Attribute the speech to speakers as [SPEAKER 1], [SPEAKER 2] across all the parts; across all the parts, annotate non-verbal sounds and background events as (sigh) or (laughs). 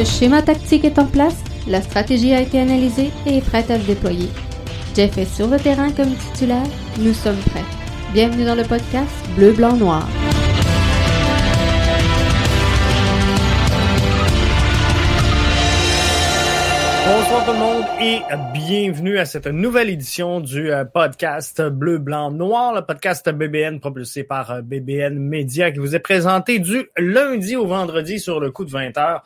[SPEAKER 1] Le schéma tactique est en place, la stratégie a été analysée et est prête à se déployer. Jeff est sur le terrain comme titulaire, nous sommes prêts. Bienvenue dans le podcast Bleu, Blanc, Noir.
[SPEAKER 2] Bonsoir tout le monde et bienvenue à cette nouvelle édition du euh, podcast Bleu, Blanc, Noir, le podcast BBN propulsé par euh, BBN Media qui vous est présenté du lundi au vendredi sur le coup de 20 heures.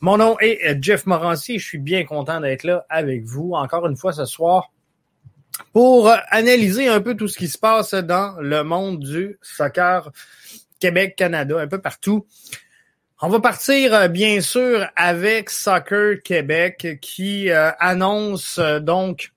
[SPEAKER 2] Mon nom est euh, Jeff Morancy je suis bien content d'être là avec vous encore une fois ce soir pour analyser un peu tout ce qui se passe dans le monde du soccer Québec, Canada, un peu partout. On va partir euh, bien sûr avec Soccer Québec qui euh, annonce euh, donc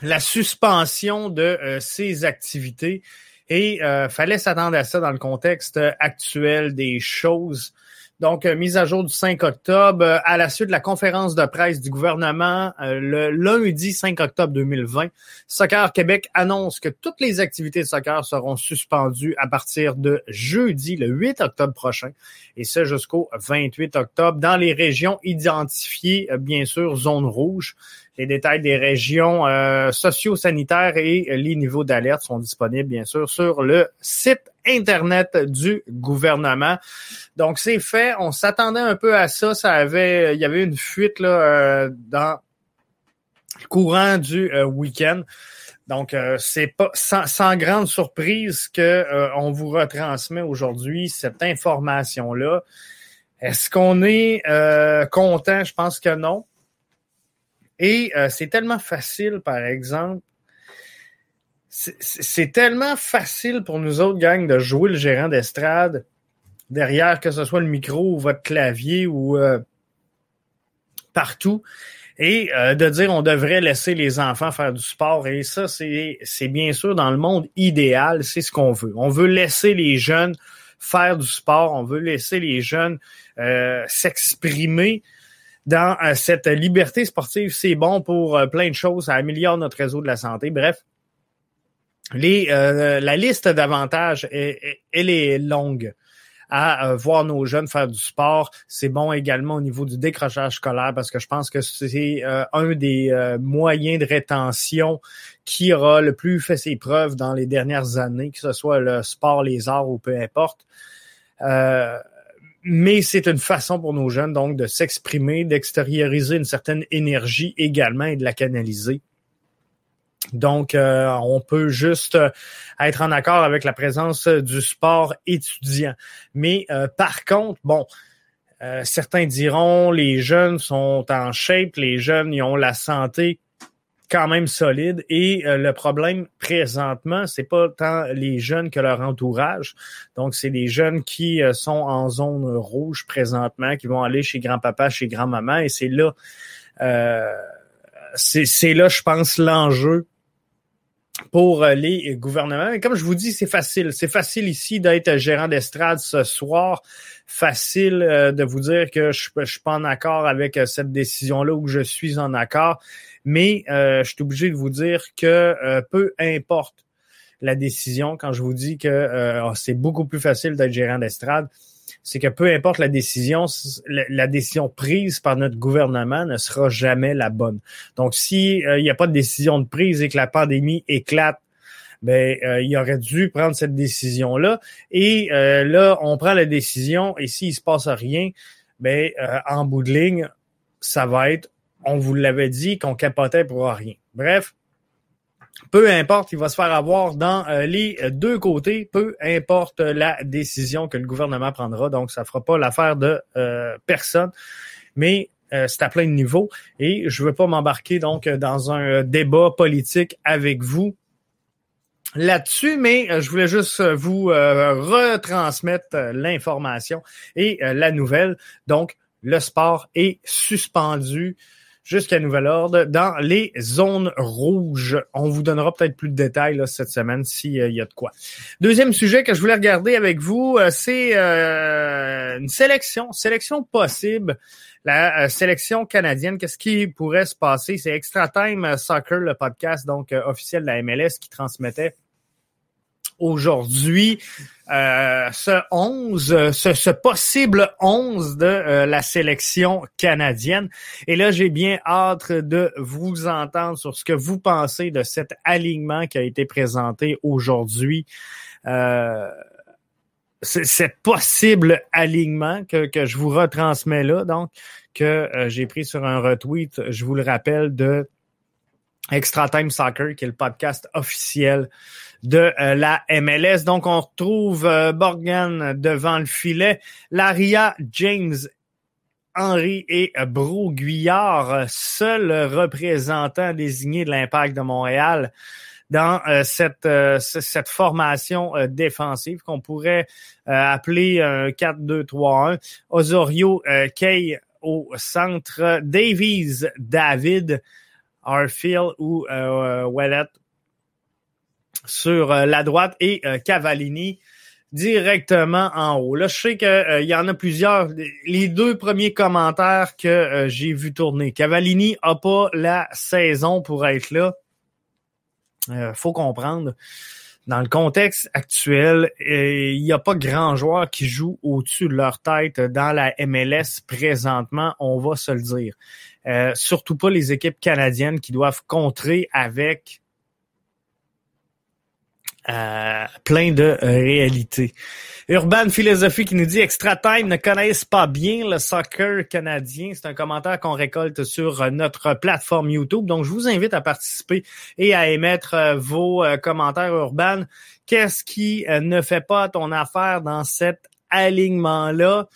[SPEAKER 2] la suspension de ses activités et fallait s'attendre à ça dans le contexte actuel des choses. Donc, euh, mise à jour du 5 octobre, euh, à la suite de la conférence de presse du gouvernement euh, le lundi 5 octobre 2020, Soccer Québec annonce que toutes les activités de soccer seront suspendues à partir de jeudi, le 8 octobre prochain, et ce jusqu'au 28 octobre, dans les régions identifiées, bien sûr, zone rouge. Les détails des régions euh, socio-sanitaires et les niveaux d'alerte sont disponibles, bien sûr, sur le site Internet du gouvernement. Donc, c'est fait. On s'attendait un peu à ça. Ça avait, il y avait une fuite là, euh, dans le courant du euh, week-end. Donc, c'est pas sans, grande surprise que on vous retransmet aujourd'hui cette information-là. Est-ce qu'on est, content? Je pense que non. Et euh, c'est tellement facile, par exemple, c'est tellement facile pour nous autres gangs de jouer le gérant d'estrade derrière, que ce soit le micro ou votre clavier ou euh, partout, et euh, de dire on devrait laisser les enfants faire du sport. Et ça, c'est bien sûr dans le monde idéal, c'est ce qu'on veut. On veut laisser les jeunes faire du sport, on veut laisser les jeunes s'exprimer dans euh, cette liberté sportive. C'est bon pour euh, plein de choses. Ça améliore notre réseau de la santé. Bref, les, euh, la liste d'avantages, elle est longue à voir nos jeunes faire du sport. C'est bon également au niveau du décrochage scolaire parce que je pense que c'est un des moyens de rétention qui aura le plus fait ses preuves dans les dernières années, que ce soit le sport, les arts ou peu importe. Euh, mais c'est une façon pour nos jeunes donc de s'exprimer, d'extérioriser une certaine énergie également et de la canaliser. Donc, euh, on peut juste euh, être en accord avec la présence du sport étudiant. Mais euh, par contre, bon, certains diront les jeunes sont en shape, les jeunes ils ont la santé quand même solide. Et euh, le problème présentement, c'est pas tant les jeunes que leur entourage. Donc, c'est les jeunes qui euh, sont en zone rouge présentement, qui vont aller chez grand-papa, chez grand-maman. Et c'est là, euh, c'est là, je pense, l'enjeu pour les gouvernements. Mais comme je vous dis, c'est facile. C'est facile ici d'être gérant d'estrade ce soir. Facile de vous dire que je ne suis pas en accord avec cette décision-là ou que je suis en accord. Mais euh, je suis obligé de vous dire que euh, peu importe la décision, quand je vous dis que euh, oh, c'est beaucoup plus facile d'être gérant d'estrade, c'est que peu importe la décision, la, décision prise par notre gouvernement ne sera jamais la bonne. Donc, s'il n'y a pas de décision de prise et que la pandémie éclate, ben il aurait dû prendre cette décision-là. Et là, on prend la décision et s'il se passe rien, ben en bout de ligne, ça va être on vous l'avait dit qu'on capotait pour rien. Bref, peu importe, il va se faire avoir dans euh, les deux côtés, peu importe la décision que le gouvernement prendra. Donc, ça fera pas l'affaire de euh, personne, mais euh, c'est à plein de niveaux. Et je ne veux pas m'embarquer donc dans un débat politique avec vous là-dessus, mais je voulais juste vous retransmettre l'information et la nouvelle. Donc, le sport est suspendu jusqu'à nouvel ordre dans les zones rouges. On vous donnera peut-être plus de détails cette semaine s'il y a de quoi. Deuxième sujet que je voulais regarder avec vous, euh, c'est euh, une sélection, sélection possible. La euh, sélection canadienne, qu'est-ce qui pourrait se passer? C'est Extra Time Soccer, le podcast donc officiel de la MLS qui transmettait aujourd'hui euh, ce 11, ce, ce, possible 11 de euh, la sélection canadienne. Et là, j'ai bien hâte de vous entendre sur ce que vous pensez de cet alignement qui a été présenté aujourd'hui. Euh, cet possible alignement que, que je vous retransmets là, donc, que euh, j'ai pris sur un retweet, je vous le rappelle, de Extra Time Soccer, qui est le podcast officiel de euh, la MLS. Donc, on retrouve euh, devant le filet, Laria, James, Henry et Broguillard, seul représentant désigné de l'impact de Montréal dans euh, cette, cette formation défensive qu'on pourrait appeler un 4-2-3-1. Osorio Kay au centre, Davies, David, Arfield ou Wallet sur euh, la droite et euh, Cavallini directement en haut. Là, je sais qu'il euh, y en a plusieurs. Les deux premiers commentaires que j'ai vu tourner. Cavallini a pas la saison pour être là. faut comprendre. Dans le contexte actuel, il n'y a pas grand joueur qui joue au-dessus de leur tête dans la MLS présentement, on va se le dire. surtout pas les équipes canadiennes qui doivent contrer avec euh, plein de euh, réalités. Urban Philosophie qui nous dit Extra Time ne connaissent pas bien le soccer canadien. C'est un commentaire qu'on récolte sur euh, notre plateforme YouTube. Donc, je vous invite à participer et à émettre vos commentaires Urban. Qu'est-ce qui ne fait pas ton affaire dans cet alignement-là?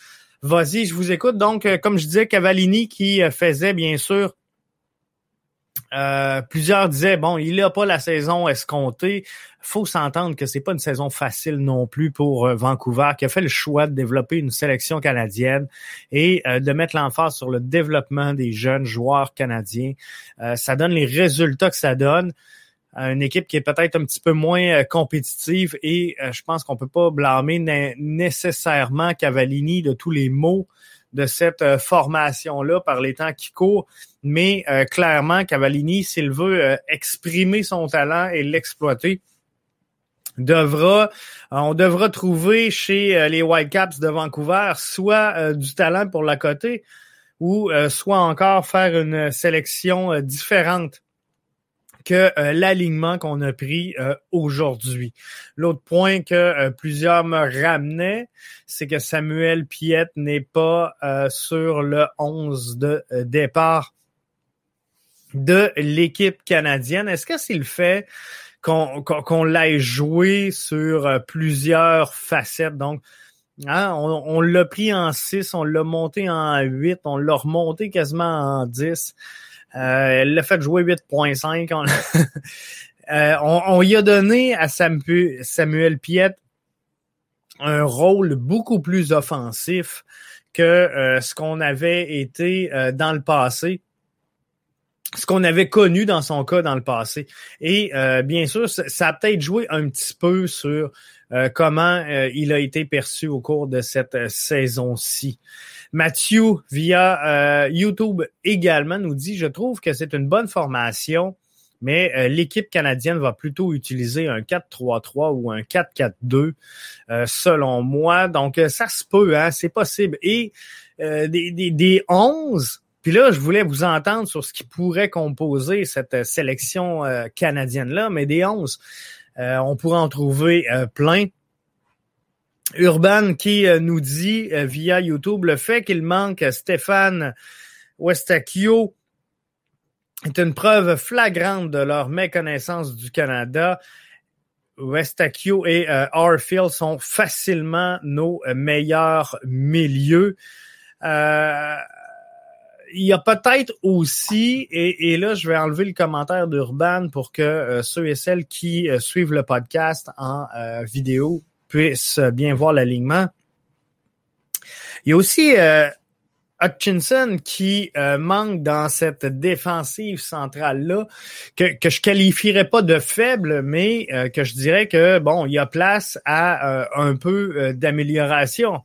[SPEAKER 2] Vas-y, je vous écoute. Donc, comme je disais, Cavallini qui faisait bien sûr euh, plusieurs disaient bon, il n'a pas la saison escomptée. Faut s'entendre que c'est pas une saison facile non plus pour euh, Vancouver, qui a fait le choix de développer une sélection canadienne et euh, de mettre l'emphase sur le développement des jeunes joueurs canadiens. ça donne les résultats que ça donne. Une équipe qui est peut-être un petit peu moins compétitive et je pense qu'on peut pas blâmer nécessairement Cavallini de tous les maux de cette euh, formation-là par les temps qui courent. Mais euh, clairement, Cavallini, s'il veut euh, exprimer son talent et l'exploiter, devra, on devra trouver chez les Whitecaps de Vancouver soit du talent pour la côté ou soit encore faire une sélection différente que euh, l'alignement qu'on a pris euh, aujourd'hui. L'autre point que euh, plusieurs me ramenaient, c'est que Samuel Piette n'est pas sur le 11 de départ de l'équipe canadienne. Est-ce que c'est le fait qu'on qu'on l'ait joué sur plusieurs facettes? Donc, hein, on, on l'a pris en 6, on l'a monté en 8, on l'a remonté quasiment en 10. Euh, elle l'a fait jouer 8.5. (laughs) Euh, on, on, y a donné à Samuel Piette un rôle beaucoup plus offensif que euh, ce qu'on avait été dans le passé ce qu'on avait connu dans son cas dans le passé. Et bien sûr, ça, a peut-être joué un petit peu sur comment il a été perçu au cours de cette saison-ci? Mathieu, via euh, YouTube également, nous dit, je trouve que c'est une bonne formation, mais euh, l'équipe canadienne va plutôt utiliser un 4-3-3 ou un 4-4-2, euh, selon moi. Donc, ça se peut, hein, c'est possible. Et des, des, des 11, puis là, je voulais vous entendre sur ce qui pourrait composer cette sélection canadienne-là, mais des 11, on pourrait en trouver plein. Urban qui euh, nous dit euh, via YouTube le fait qu'il manque Stéphane Westacchio est une preuve flagrante de leur méconnaissance du Canada. Westacchio et euh, Arfield sont facilement nos meilleurs milieux. Il y a peut-être aussi, et, là je vais enlever le commentaire d'Urban pour que ceux et celles qui suivent le podcast en vidéo puisse bien voir l'alignement. Il y a aussi euh, Hutchinson qui euh, manque dans cette défensive centrale-là, que, que je qualifierais pas de faible, mais euh, que je dirais que bon, il y a place à un peu d'amélioration.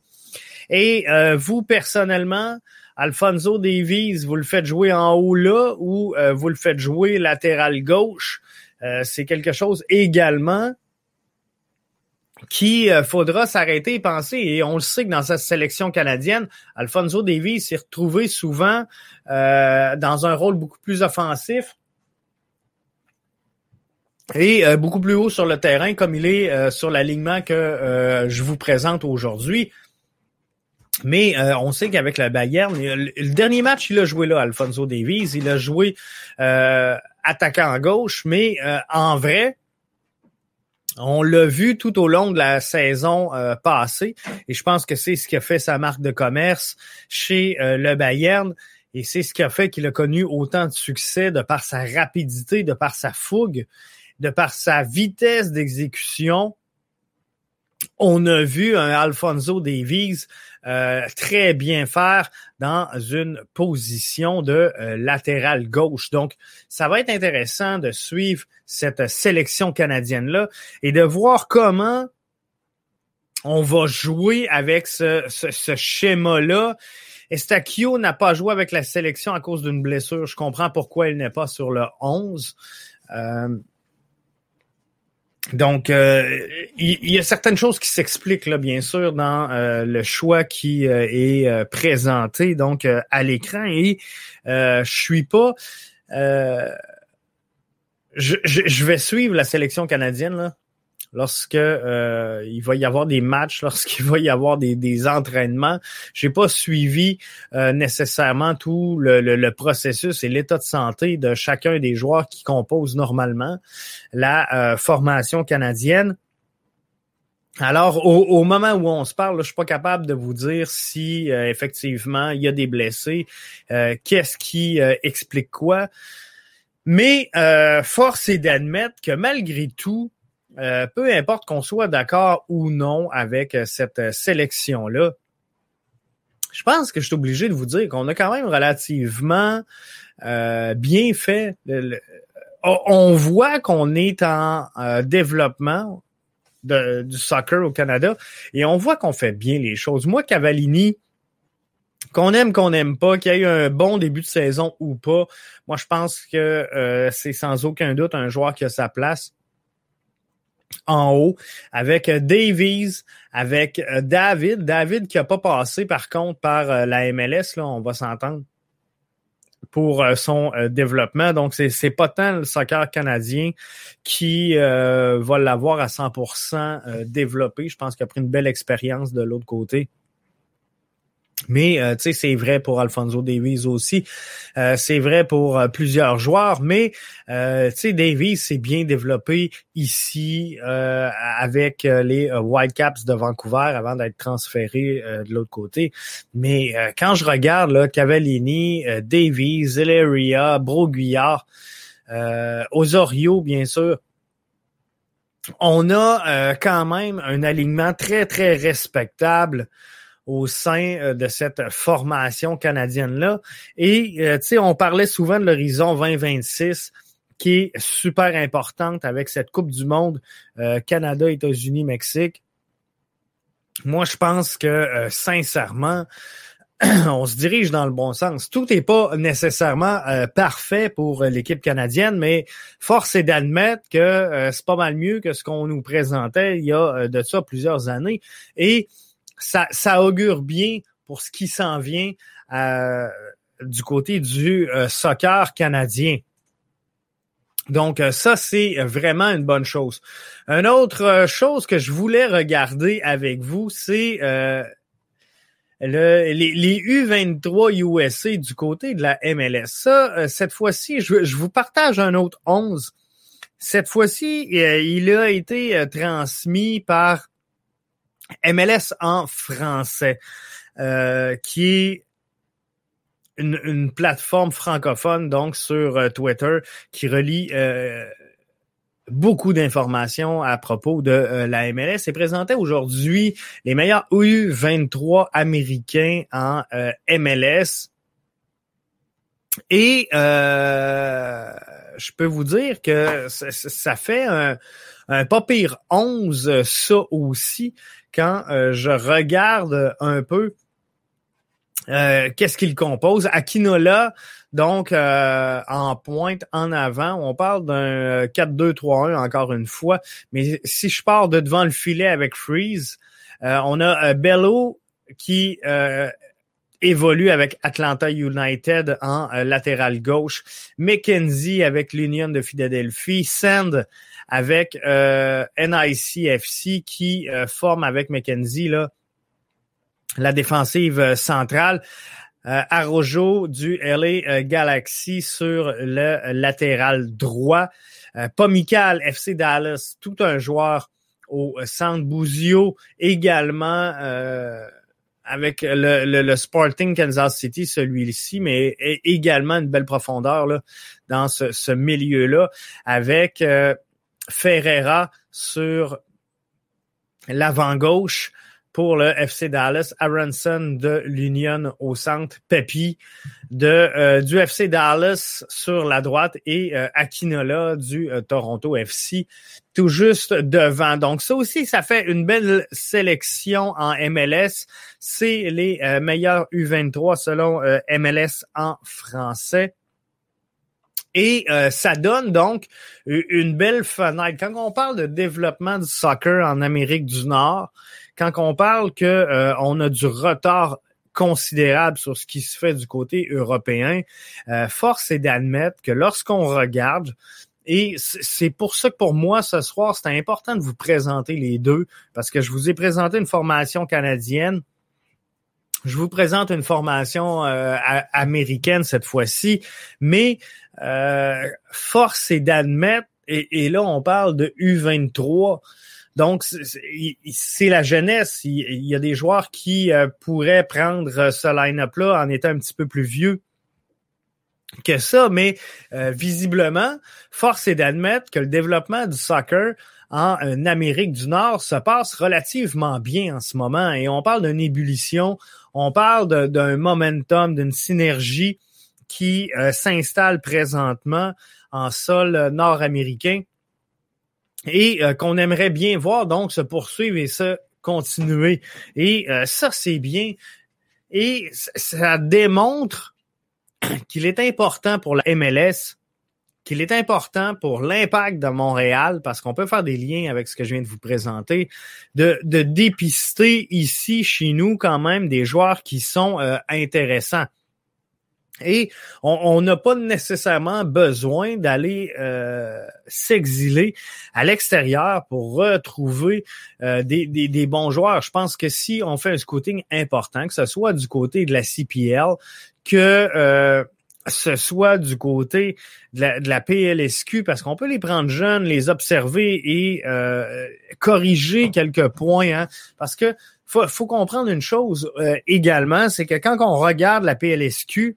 [SPEAKER 2] Et vous, personnellement, Alfonso Davies, vous le faites jouer en haut là ou vous le faites jouer latéral gauche? c'est quelque chose également qui faudra s'arrêter et penser. Et on le sait que dans sa sélection canadienne, Alfonso Davies s'est retrouvé souvent dans un rôle beaucoup plus offensif et beaucoup plus haut sur le terrain comme il est sur l'alignement que je vous présente aujourd'hui. Mais euh, on sait qu'avec la Bayern, le, dernier match, il a joué là, Alfonso Davies. Il a joué euh, attaquant à gauche, mais euh, en vrai, on l'a vu tout au long de la saison passée. Et je pense que c'est ce qui a fait sa marque de commerce chez le Bayern. Et c'est ce qui a fait qu'il a connu autant de succès de par sa rapidité, de par sa fougue, de par sa vitesse d'exécution on a vu un Alfonso Davies euh, très bien faire dans une position de euh, latéral gauche. Donc, ça va être intéressant de suivre cette sélection canadienne-là et de voir comment on va jouer avec ce, ce, schéma-là. Estakio n'a pas joué avec la sélection à cause d'une blessure. Je comprends pourquoi il n'est pas sur le 11. Donc, euh, il, y, a certaines choses qui s'expliquent là, bien sûr, dans euh, le choix qui euh, est présenté donc à l'écran. Et je suis pas, je, je, vais suivre la sélection canadienne là, lorsque euh, il va y avoir des matchs, (laughs) lorsqu'il va y avoir des, des entraînements. J'ai pas suivi euh, nécessairement tout le, le, processus et l'état de santé de chacun des joueurs qui composent normalement la euh, formation canadienne. Alors, au, moment où on se parle, je suis pas capable de vous dire si effectivement il y a des blessés, qu'est-ce qui explique quoi. Mais force est d'admettre que malgré tout, euh, peu importe qu'on soit d'accord ou non avec euh, cette euh, sélection-là, je pense que je suis obligé de vous dire qu'on a quand même relativement bien fait. on voit qu'on est en développement du soccer au Canada et on voit qu'on fait bien les choses. Moi, Cavallini, qu'on aime, qu'on n'aime pas, qu'il y ait eu un bon début de saison ou pas, moi je pense que c'est sans aucun doute un joueur qui a sa place en haut avec euh, Davies, avec euh, David. David qui a pas passé par contre par euh, la MLS, là, on va s'entendre pour son développement. Donc, c'est, c'est pas tant le soccer canadien qui va l'avoir à 100% développé. Je pense qu'il a pris une belle expérience de l'autre côté. Mais euh, tu sais, c'est vrai pour Alfonso Davies aussi. Euh, c'est vrai pour euh, plusieurs joueurs. Mais tu sais, Davies s'est bien développé ici avec les Whitecaps de Vancouver avant d'être transféré de l'autre côté. Mais quand je regarde là, Cavallini, Davies, Zeleria, Broguillard, Osorio, bien sûr. On a quand même un alignement très, très respectable au sein euh, de cette formation canadienne-là. Et, euh, tu sais, on parlait souvent de l'horizon 2026 qui est super importante avec cette Coupe du Monde euh, Canada, États-Unis, Mexique. Moi, je pense que sincèrement, (clears throat) on se dirige dans le bon sens. Tout n'est pas nécessairement parfait pour l'équipe canadienne, mais force est d'admettre que c'est pas mal mieux que ce qu'on nous présentait il y a de ça plusieurs années. Et ça, augure bien pour ce qui s'en vient euh, du côté du euh, soccer canadien. Donc euh, ça, c'est vraiment une bonne chose. Une autre chose que je voulais regarder avec vous, c'est les, les, U23 USA du côté de la MLS. Ça, cette fois-ci, je, je, vous partage un autre 11. Cette fois-ci, il a été transmis par MLS en français, euh, qui est une, plateforme francophone, donc sur euh, Twitter, qui relie euh, beaucoup d'informations à propos de la MLS et présentait aujourd'hui les meilleurs U23 américains en MLS. Et je peux vous dire que ça, fait un, un pas pire 11, ça aussi quand euh, je regarde un peu Qu'est-ce qu'il compose? Akinola, donc en pointe en avant, on parle d'un 4-2-3-1 encore une fois, mais si je pars de devant le filet avec Freeze, on a Bello qui évolue avec Atlanta United en euh, latéral gauche, McKenzie avec l'Union de Philadelphie, Sand avec euh, NICFC qui euh, forme avec McKenzie là, la défensive centrale. Arrojo du LA Galaxy sur le latéral droit. Pomical, FC Dallas, tout un joueur au centre Bouzio également avec le, le, Sporting Kansas City, celui-ci, mais également une belle profondeur là, dans ce, ce milieu-là, avec euh, Ferreira sur l'avant-gauche, pour le FC Dallas, Aronson de l'Union au centre, Pepi de euh, du FC Dallas sur la droite et euh, Akinola du euh, Toronto FC tout juste devant. Donc ça aussi, ça fait une belle sélection en MLS. C'est les meilleurs U23 selon MLS en français. Et ça donne donc une belle fenêtre. Quand on parle de développement du soccer en Amérique du Nord, quand on parle que euh, on a du retard considérable sur ce qui se fait du côté européen, euh, force est d'admettre que lorsqu'on regarde et c'est pour ça que pour moi, ce soir, c'est important de vous présenter les deux, parce que je vous ai présenté une formation canadienne. Je vous présente une formation euh, américaine cette fois-ci, mais force est d'admettre, et, et, là on parle de U23, donc, c'est la jeunesse. Il y a des joueurs qui euh, pourraient prendre ce line-up-là en étant un petit peu plus vieux que ça, mais euh, visiblement, force est d'admettre que le développement du soccer en euh, Amérique du Nord se passe relativement bien en ce moment. Et on parle d'une ébullition, on parle d'un momentum, d'une synergie qui s'installe présentement en sol nord-américain et euh, qu'on aimerait bien voir donc se poursuivre et se continuer. Et euh, ça, c'est bien. Et ça démontre (clears throat) qu'il est important pour la MLS, qu'il est important pour l'impact de Montréal, parce qu'on peut faire des liens avec ce que je viens de vous présenter, de, dépister ici, chez nous, quand même, des joueurs qui sont euh, intéressants. Et on n'a pas nécessairement besoin d'aller euh, s'exiler à l'extérieur pour retrouver euh, des, des, bons joueurs. Je pense que si on fait un scouting important, que ce soit du côté de la CPL, que euh, ce soit du côté de la, de la PLSQ, parce qu'on peut les prendre jeunes, les observer et corriger quelques points, hein, parce que faut, faut comprendre une chose également, c'est que quand on regarde la PLSQ,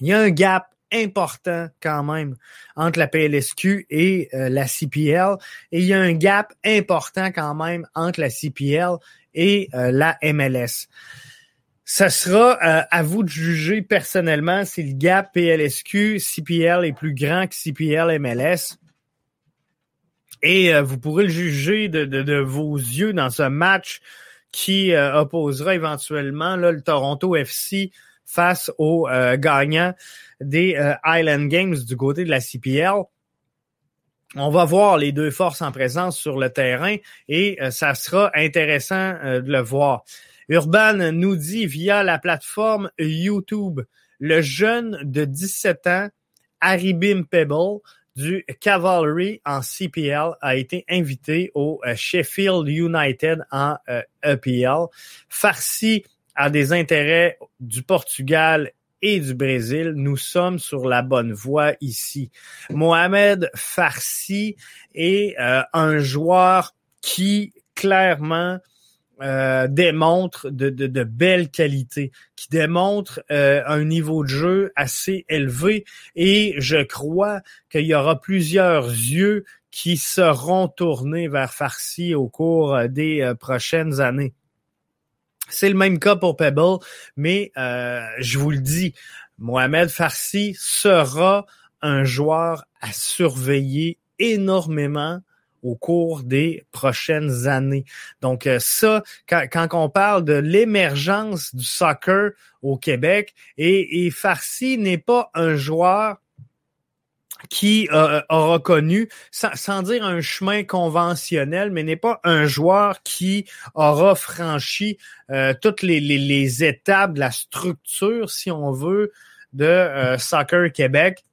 [SPEAKER 2] il y a un gap important quand même entre la PLSQ et euh, la CPL. Et il y a un gap important quand même entre la CPL et euh, la MLS. Ce sera euh, à vous de juger personnellement si le gap PLSQ, CPL est plus grand que CPL MLS. Et vous pourrez le juger de, vos yeux dans ce match qui opposera éventuellement le Toronto FC face aux euh, gagnants des euh, Island Games du côté de la CPL. On va voir les deux forces en présence sur le terrain et euh, ça sera intéressant de le voir. Urban nous dit via la plateforme YouTube, le jeune de 17 ans, Haribim Pebble, du Cavalry en CPL a été invité au Sheffield United en EPL. E Farsi à des intérêts du Portugal et du Brésil, nous sommes sur la bonne voie ici. Mohamed Farsi est euh, un joueur qui clairement euh, démontre de, de, belles qualités, qui démontre euh, un niveau de jeu assez élevé et je crois qu'il y aura plusieurs yeux qui seront tournés vers Farsi au cours des prochaines années. C'est le même cas pour Pebble, mais euh, je vous le dis, Mohamed Farsi sera un joueur à surveiller énormément au cours des prochaines années. Donc ça, quand, quand on parle de l'émergence du soccer au Québec, et, et Farsi n'est pas un joueur qui euh, aura connu, sans, dire un chemin conventionnel, mais n'est pas un joueur qui aura franchi euh, toutes les, les, étapes de la structure, si on veut, de euh, Soccer Québec.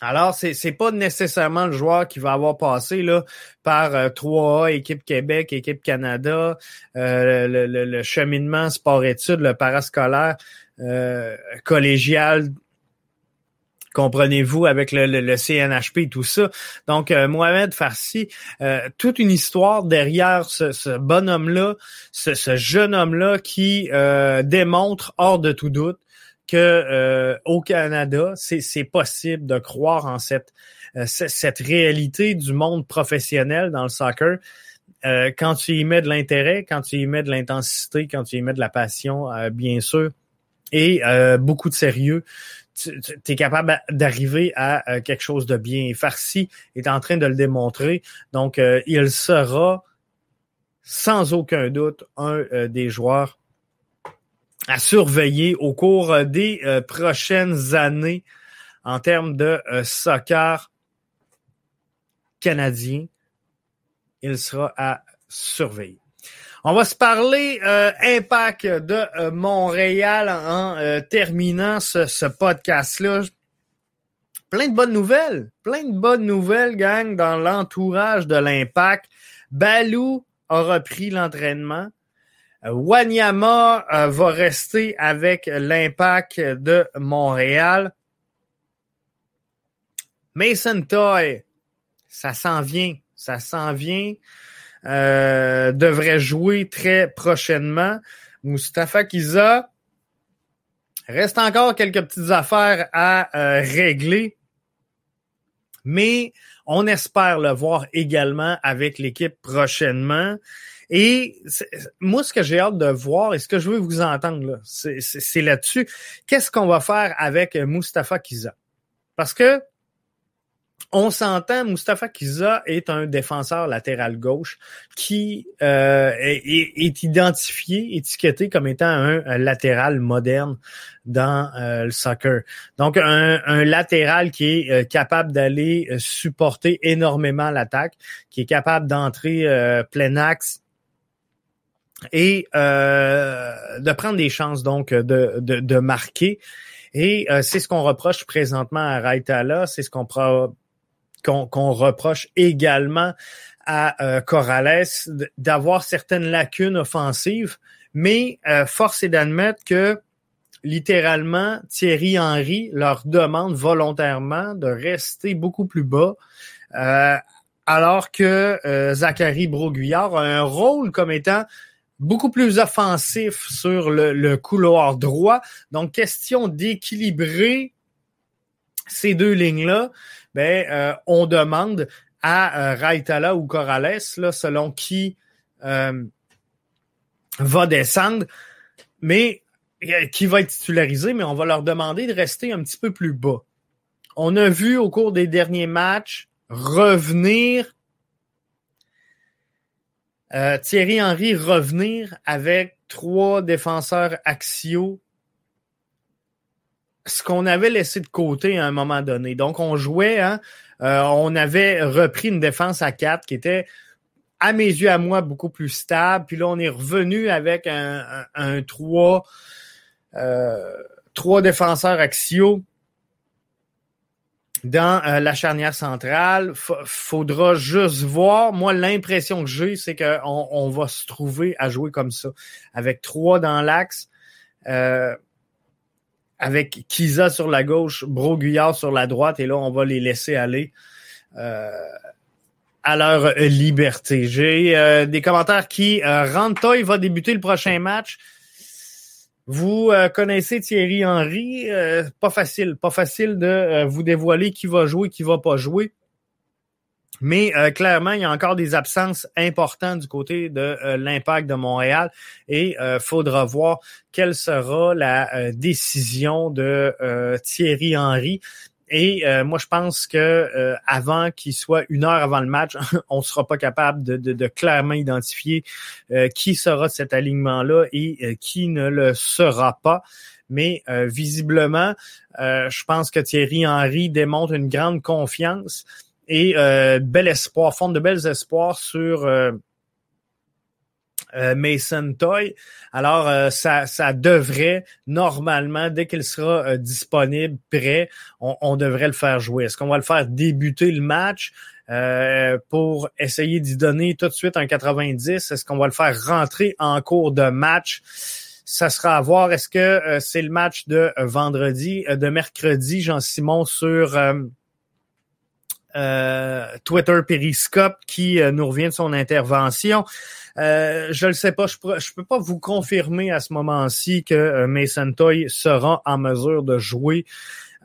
[SPEAKER 2] Alors, c'est n'est pas nécessairement le joueur qui va avoir passé là, par 3A, équipe Québec, équipe Canada, le, le, cheminement sport-études, le parascolaire collégial comprenez-vous, avec le, le, CNHP et tout ça? Donc, euh, Mohamed Farsi, euh, toute une histoire derrière ce, ce bonhomme-là, ce, ce, jeune homme-là qui euh, démontre hors de tout doute que au Canada, c'est possible de croire en cette, cette réalité du monde professionnel dans le soccer. quand tu y mets de l'intérêt, quand tu y mets de l'intensité, quand tu y mets de la passion, bien sûr, et beaucoup de sérieux, tu, es capable d'arriver à euh, quelque chose de bien. Farsi est en train de le démontrer. Donc, euh, il sera sans aucun doute un euh, des joueurs à surveiller au cours des prochaines années en termes de soccer canadien. Il sera à surveiller. On va se parler euh, impact de euh, Montréal en euh, terminant ce, podcast-là. Plein de bonnes nouvelles, plein de bonnes nouvelles, gang, dans l'entourage de l'impact. Balou a repris l'entraînement. Wanyama va rester avec l'impact de Montréal. Mason Toy, ça s'en vient, ça s'en vient. Euh, devrait jouer très prochainement. Mustafa Kiza, reste encore quelques petites affaires à euh, régler, mais on espère le voir également avec l'équipe prochainement. Et moi, ce que j'ai hâte de voir et ce que je veux vous entendre, c'est là-dessus. Qu'est-ce qu'on va faire avec Mustafa Kiza? Parce que on s'entend, Mustafa Kiza est un défenseur latéral gauche qui euh, est, identifié, étiqueté comme étant un, latéral moderne dans euh, le soccer. Donc, un, latéral qui est euh, capable d'aller supporter énormément l'attaque, qui est capable d'entrer plein axe et de prendre des chances donc de, de, marquer. Et c'est ce qu'on reproche présentement à Raitala, c'est ce qu'on qu'on reproche également à euh, Corrales d'avoir certaines lacunes offensives, mais euh, force est d'admettre que littéralement Thierry Henry leur demande volontairement de rester beaucoup plus bas. Euh, alors que Zachary Broguillard a un rôle comme étant beaucoup plus offensif sur le, le couloir droit. Donc, question d'équilibrer ces deux lignes-là ben, euh, on demande à euh, ou Corrales, là, selon qui euh, va descendre, mais qui va être titularisé, mais on va leur demander de rester un petit peu plus bas. On a vu au cours des derniers matchs revenir Thierry Henry revenir avec trois défenseurs axiaux ce qu'on avait laissé de côté à un moment donné. Donc, on jouait, hein, euh, on avait repris une défense à quatre qui était, à mes yeux, à moi, beaucoup plus stable. Puis là, on est revenu avec un, un, trois, euh, trois défenseurs axiaux dans euh, la charnière centrale. faudra juste voir. Moi, l'impression que j'ai, c'est qu'on on va se trouver à jouer comme ça, avec trois dans l'axe. Euh, avec Kiza sur la gauche, Broguillard sur la droite, et là, on va les laisser aller euh, à leur liberté. J'ai euh, des commentaires qui euh, Rantoy va débuter le prochain match. Vous euh, connaissez Thierry Henry, pas facile, pas facile de vous dévoiler qui va jouer, qui va pas jouer. Mais euh, clairement, il y a encore des absences importantes du côté de euh, l'impact de Montréal et euh, faudra voir quelle sera la décision de Thierry Henry. Et euh, moi, je pense que euh, avant qu'il soit une heure avant le match, (laughs) on sera pas capable de, de, de clairement identifier qui sera cet alignement-là et qui ne le sera pas. Mais visiblement, je pense que Thierry Henry démontre une grande confiance et bel espoir, fonde de belles espoirs sur euh, Mason Toy. Alors, euh, ça, ça devrait normalement, dès qu'il sera euh, disponible, prêt, on, devrait le faire jouer. Est-ce qu'on va le faire débuter le match? Pour essayer d'y donner tout de suite un 90? Est-ce qu'on va le faire rentrer en cours de match? Ça sera à voir. Est-ce que c'est le match de vendredi, de mercredi, Jean-Simon, sur Twitter Periscope qui nous revient de son intervention? Euh, je ne sais pas, je ne peux pas vous confirmer à ce moment-ci que euh, Mason Toy sera en mesure de jouer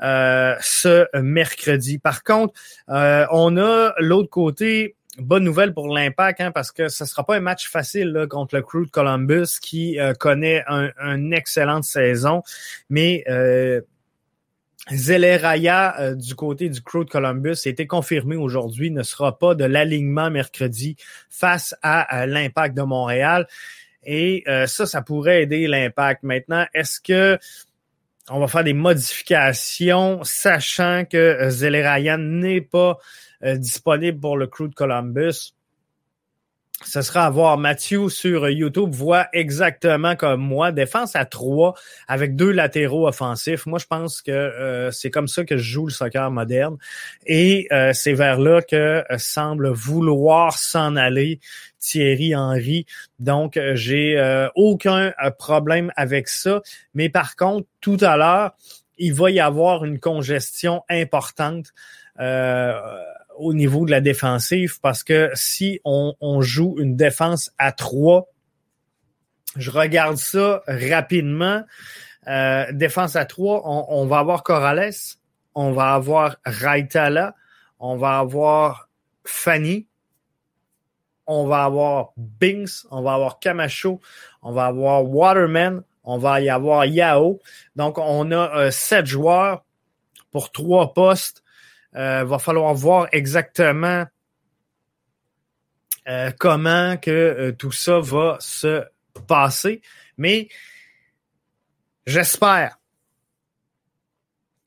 [SPEAKER 2] euh, ce mercredi. Par contre, on a l'autre côté bonne nouvelle pour l'impact, hein, parce que ce sera pas un match facile contre le Crew de Columbus qui connaît un, une excellente saison, mais Zeleraya euh, du côté du Crew de Columbus a été confirmé aujourd'hui, ne sera pas de l'alignement mercredi face à, l'impact de Montréal. Et euh, ça, ça pourrait aider l'impact. Maintenant, est-ce que on va faire des modifications, sachant que Zeleraya n'est pas euh, disponible pour le Crew de Columbus? Ce sera à voir. Mathieu sur YouTube voit exactement comme moi, défense à trois avec deux latéraux offensifs. Moi, je pense que euh, c'est comme ça que je joue le soccer moderne. Et euh, c'est vers là que euh, semble vouloir s'en aller Thierry Henry. Donc, j'ai aucun problème avec ça. Mais par contre, tout à l'heure, il va y avoir une congestion importante au niveau de la défensive parce que si on, joue une défense à trois, je regarde ça rapidement. Euh, défense à trois, on, va avoir Corrales, on va avoir Raitala, on va avoir Fanny, on va avoir Binks, on va avoir Camacho, on va avoir Waterman, on va y avoir Yao. Donc, on a euh, sept joueurs pour trois postes. Euh, va falloir voir exactement euh, comment que euh, tout ça va se passer. Mais j'espère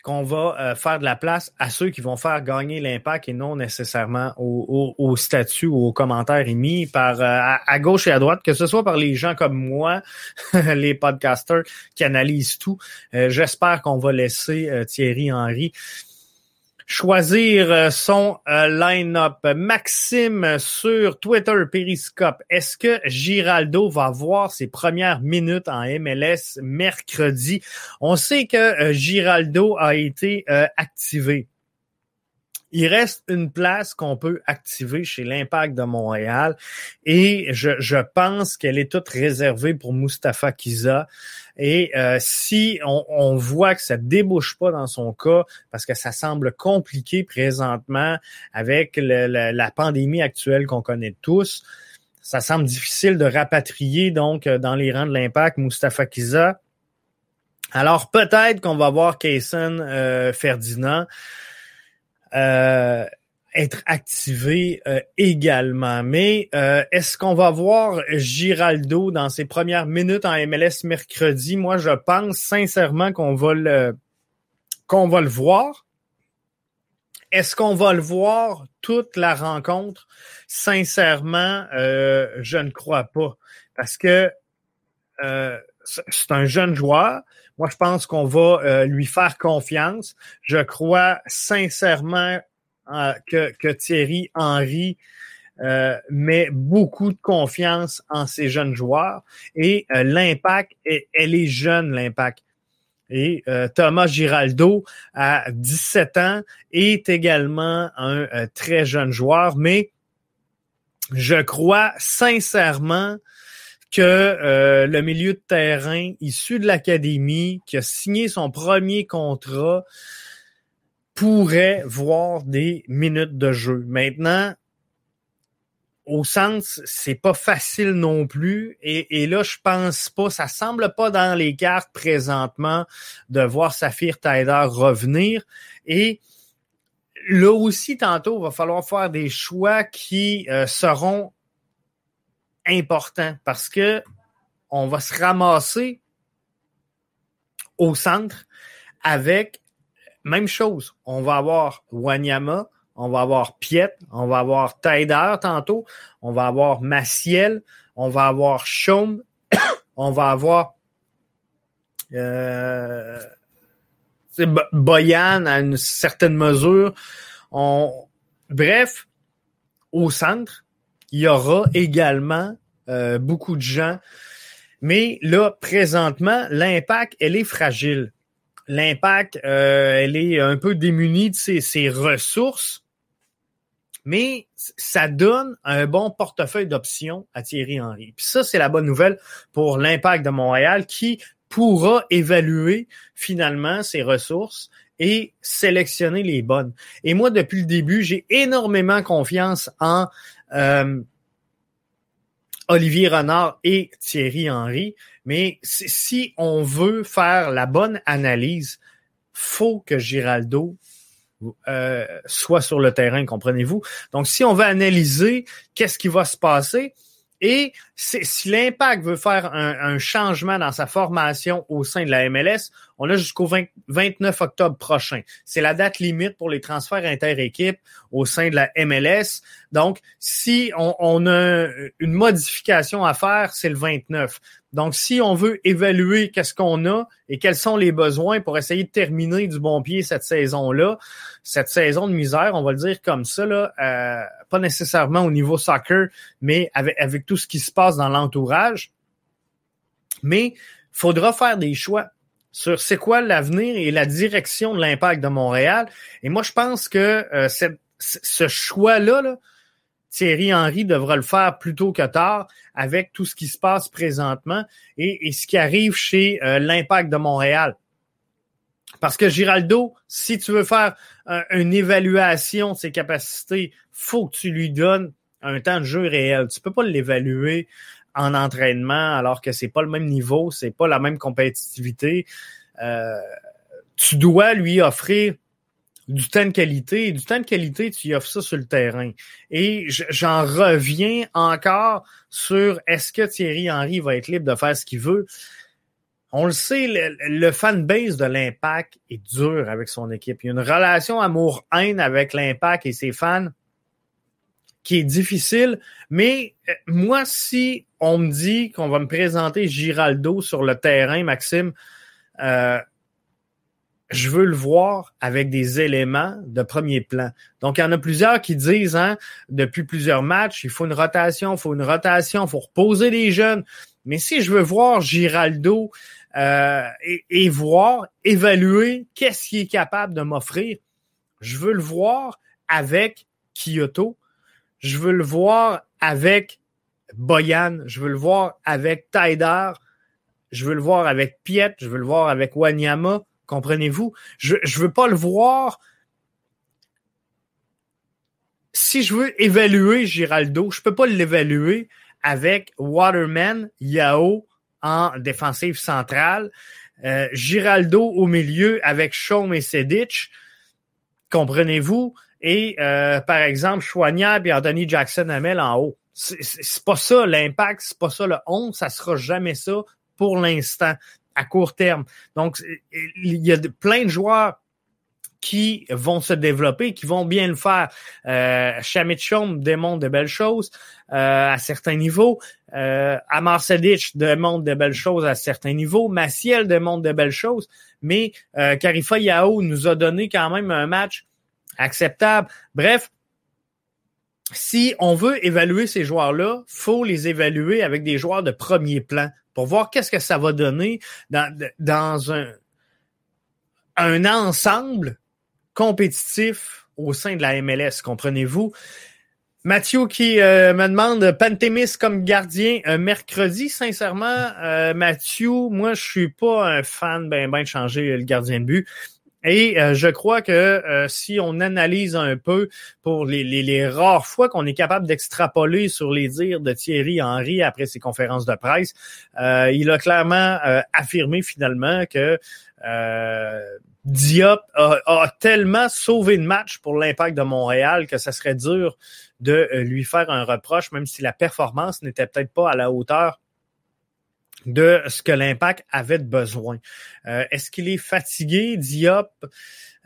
[SPEAKER 2] qu'on va faire de la place à ceux qui vont faire gagner l'impact et non nécessairement au, au, statut ou aux commentaires émis par à, gauche et à droite, que ce soit par les gens comme moi, (laughs) les podcasters qui analysent tout. J'espère qu'on va laisser Thierry Henry choisir euh, son euh, line-up. Maxime sur Twitter Periscope, est-ce que Giraldo va voir ses premières minutes en MLS mercredi? On sait que euh, Giraldo a été activé. Il reste une place qu'on peut activer chez l'Impact de Montréal et je, je pense qu'elle est toute réservée pour Mustapha Kiza. Et euh, si on, voit que ça débouche pas dans son cas, parce que ça semble compliqué présentement avec la pandémie actuelle qu'on connaît tous, ça semble difficile de rapatrier donc euh, dans les rangs de l'impact Mustafa Kiza. Alors peut-être qu'on va voir Kaysen euh, Ferdinand être activé euh, également. Mais euh, est-ce qu'on va voir Giraldo dans ses premières minutes en MLS mercredi? Moi, je pense sincèrement qu'on va le qu'on va le voir. Est-ce qu'on va le voir toute la rencontre? Sincèrement, euh, je ne crois pas. Parce que c'est un jeune joueur. Moi, je pense qu'on va lui faire confiance. Je crois sincèrement euh, que, Thierry Henry euh, met beaucoup de confiance en ses jeunes joueurs et euh, l'impact, elle est jeune, l'impact. Et Thomas Giraldo, à 17 ans, est également un très jeune joueur, mais je crois sincèrement que le milieu de terrain issu de l'académie, qui a signé son premier contrat, pourrait voir des minutes de jeu. Maintenant, au sens, c'est pas facile non plus. Et, là, je pense pas, ça semble pas dans les cartes présentement de voir Saphir Taider revenir. Et là aussi, tantôt, il va falloir faire des choix qui euh, seront importants parce que on va se ramasser au centre avec même chose. On va avoir Wanyama, on va avoir Piet, on va avoir Taider tantôt, on va avoir Maciel, on va avoir Chaume, (coughs) on va avoir euh, Boyan à une certaine mesure. Bref, au centre, il y aura également euh, beaucoup de gens. Mais là, présentement, l'impact, elle est fragile. L'impact, euh, elle est un peu démunie de ses, ressources mais ça donne un bon portefeuille d'options à Thierry Henry. Puis ça, c'est la bonne nouvelle pour l'impact de Montréal qui pourra évaluer finalement ses ressources et sélectionner les bonnes. Et moi, depuis le début, j'ai énormément confiance en euh, Olivier Renard et Thierry Henry. Mais si on veut faire la bonne analyse, faut que Giraldo euh, soit sur le terrain, comprenez-vous? Donc, si on veut analyser qu'est-ce qui va se passer, et si l'impact veut faire un, changement dans sa formation au sein de la MLS, on a jusqu'au 29 octobre prochain. C'est la date limite pour les transferts inter-équipes au sein de la MLS. Donc, si on, on a une modification à faire, c'est le 29. Donc, si on veut évaluer qu'est-ce qu'on a et quels sont les besoins pour essayer de terminer du bon pied cette saison-là, cette saison de misère, on va le dire comme ça, là, euh, pas nécessairement au niveau soccer, mais avec, avec tout ce qui se passe dans l'entourage. Mais faudra faire des choix sur c'est quoi l'avenir et la direction de l'impact de Montréal. Et moi, je pense que euh, ce choix-là, là, Thierry Henry devra le faire plus tôt que tard avec tout ce qui se passe présentement et, ce qui arrive chez euh, l'Impact de Montréal. Parce que Giraldo, si tu veux faire une évaluation de ses capacités, faut que tu lui donnes un temps de jeu réel. Tu peux pas l'évaluer en entraînement alors que c'est pas le même niveau, c'est pas la même compétitivité. Euh, tu dois lui offrir du temps de qualité. Et du temps de qualité, tu y offres ça sur le terrain. Et j'en reviens encore sur est-ce que Thierry Henry va être libre de faire ce qu'il veut. On le sait, le, le fanbase de l'Impact est dur avec son équipe. Il y a une relation amour-haine avec l'Impact et ses fans qui est difficile. Mais euh, moi, si on me dit qu'on va me présenter Giraldo sur le terrain, Maxime, euh, je veux le voir avec des éléments de premier plan. Donc, il y en a plusieurs qui disent, hein, depuis plusieurs matchs, il faut une rotation, il faut une rotation, il faut reposer les jeunes. Mais si je veux voir Giraldo euh, et, et, voir, évaluer qu'est-ce qu'il est capable de m'offrir, je veux le voir avec Kyoto, je veux le voir avec Boyan, je veux le voir avec Taider, je veux le voir avec Piet, je veux le voir avec Wanyama, Comprenez-vous? Je ne veux pas le voir. Si je veux évaluer Giraldo, je peux pas l'évaluer avec Waterman, Yao en défensive centrale, euh, Giraldo au milieu avec Shawn et Sedic. Comprenez-vous? Et euh, par exemple, Chouanière et Anthony Jackson Hamel en haut. C'est pas ça l'impact, c'est pas ça le 11, ça sera jamais ça pour l'instant à court terme. Donc, il y a plein de joueurs qui vont se développer, qui vont bien le faire. Euh, Chom démontre de belles choses euh, à certains niveaux. Euh, Amar démontre de belles choses à certains niveaux. Maciel démontre de belles choses. Mais euh, Karifa Yao nous a donné quand même un match acceptable. Bref, si on veut évaluer ces joueurs-là, faut les évaluer avec des joueurs de premier plan pour voir qu'est-ce que ça va donner dans, un, ensemble compétitif au sein de la MLS, comprenez-vous? Mathieu qui euh, me demande Pantémis comme gardien un mercredi. Sincèrement, euh, Mathieu, moi je suis pas un fan ben ben de changer le gardien de but. Et euh, je crois que euh, si on analyse un peu pour les, rares fois qu'on est capable d'extrapoler sur les dires de Thierry Henry après ses conférences de presse, euh, il a clairement affirmé finalement que Diop a, tellement sauvé le match pour l'impact de Montréal que ça serait dur de lui faire un reproche, même si la performance n'était peut-être pas à la hauteur de ce que l'impact avait besoin. Est-ce qu'il est fatigué, Diop?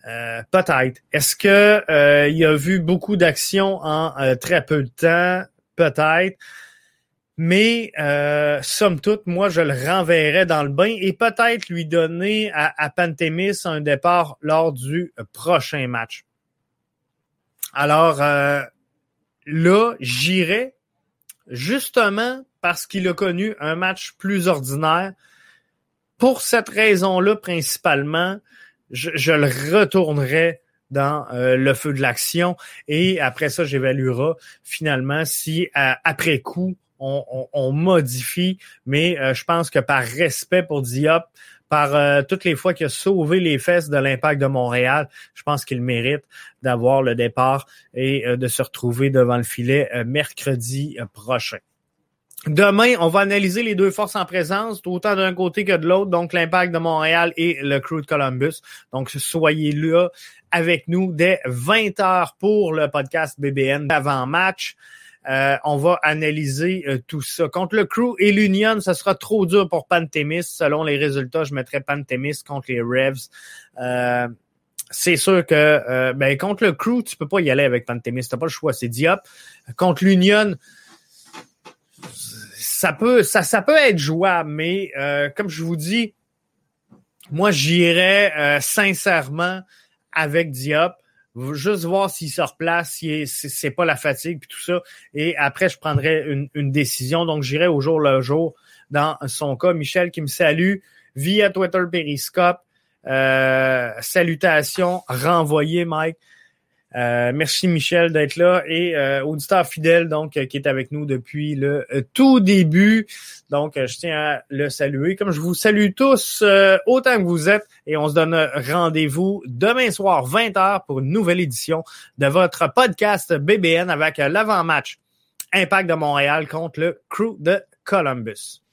[SPEAKER 2] Euh, peut-être. Est-ce que euh, il a vu beaucoup d'actions en euh, très peu de temps? Peut-être. Mais somme toute, moi, je le renverrais dans le bain et peut-être lui donner à, à Pantémis un départ lors du prochain match. Alors là, j'irai justement parce qu'il a connu un match plus ordinaire. Pour cette raison-là, principalement, je, le retournerai dans euh, le feu de l'action et après ça, j'évaluerai finalement si après coup, on, modifie, mais euh, je pense que par respect pour Diop, par euh, toutes les fois qu'il a sauvé les fesses de l'impact de Montréal, je pense qu'il mérite d'avoir le départ et de se retrouver devant le filet mercredi prochain. Demain, on va analyser les deux forces en présence, autant d'un côté que de l'autre, donc l'impact de Montréal et le crew de Columbus. Donc, soyez là avec nous dès 20 heures pour le podcast BBN d'avant-match. Euh, on va analyser euh, tout ça. Contre le Crew et l'Union, ce sera trop dur pour Pantémis. Selon les résultats, je mettrai Pantémis contre les Revs. Euh, c'est sûr que ben, contre le Crew, tu peux pas y aller avec Pantémis. T'as pas le choix, c'est Diop. Contre l'Union, ça peut, ça, ça peut être jouable, mais comme je vous dis, moi j'irais sincèrement avec Diop, juste voir s'il se replace, si c'est pas la fatigue puis tout ça, et après je prendrai une, décision. Donc j'irai au jour le jour dans son cas. Michel qui me salue via Twitter Periscope. Euh, salutations, renvoyé Mike. Euh, merci Michel d'être là et euh, auditeur fidèle donc euh, qui est avec nous depuis le tout début. Donc je tiens à le saluer comme je vous salue tous autant que vous êtes et on se donne rendez-vous demain soir 20h pour une nouvelle édition de votre podcast BBN avec l'avant-match Impact de Montréal contre le Crew de Columbus.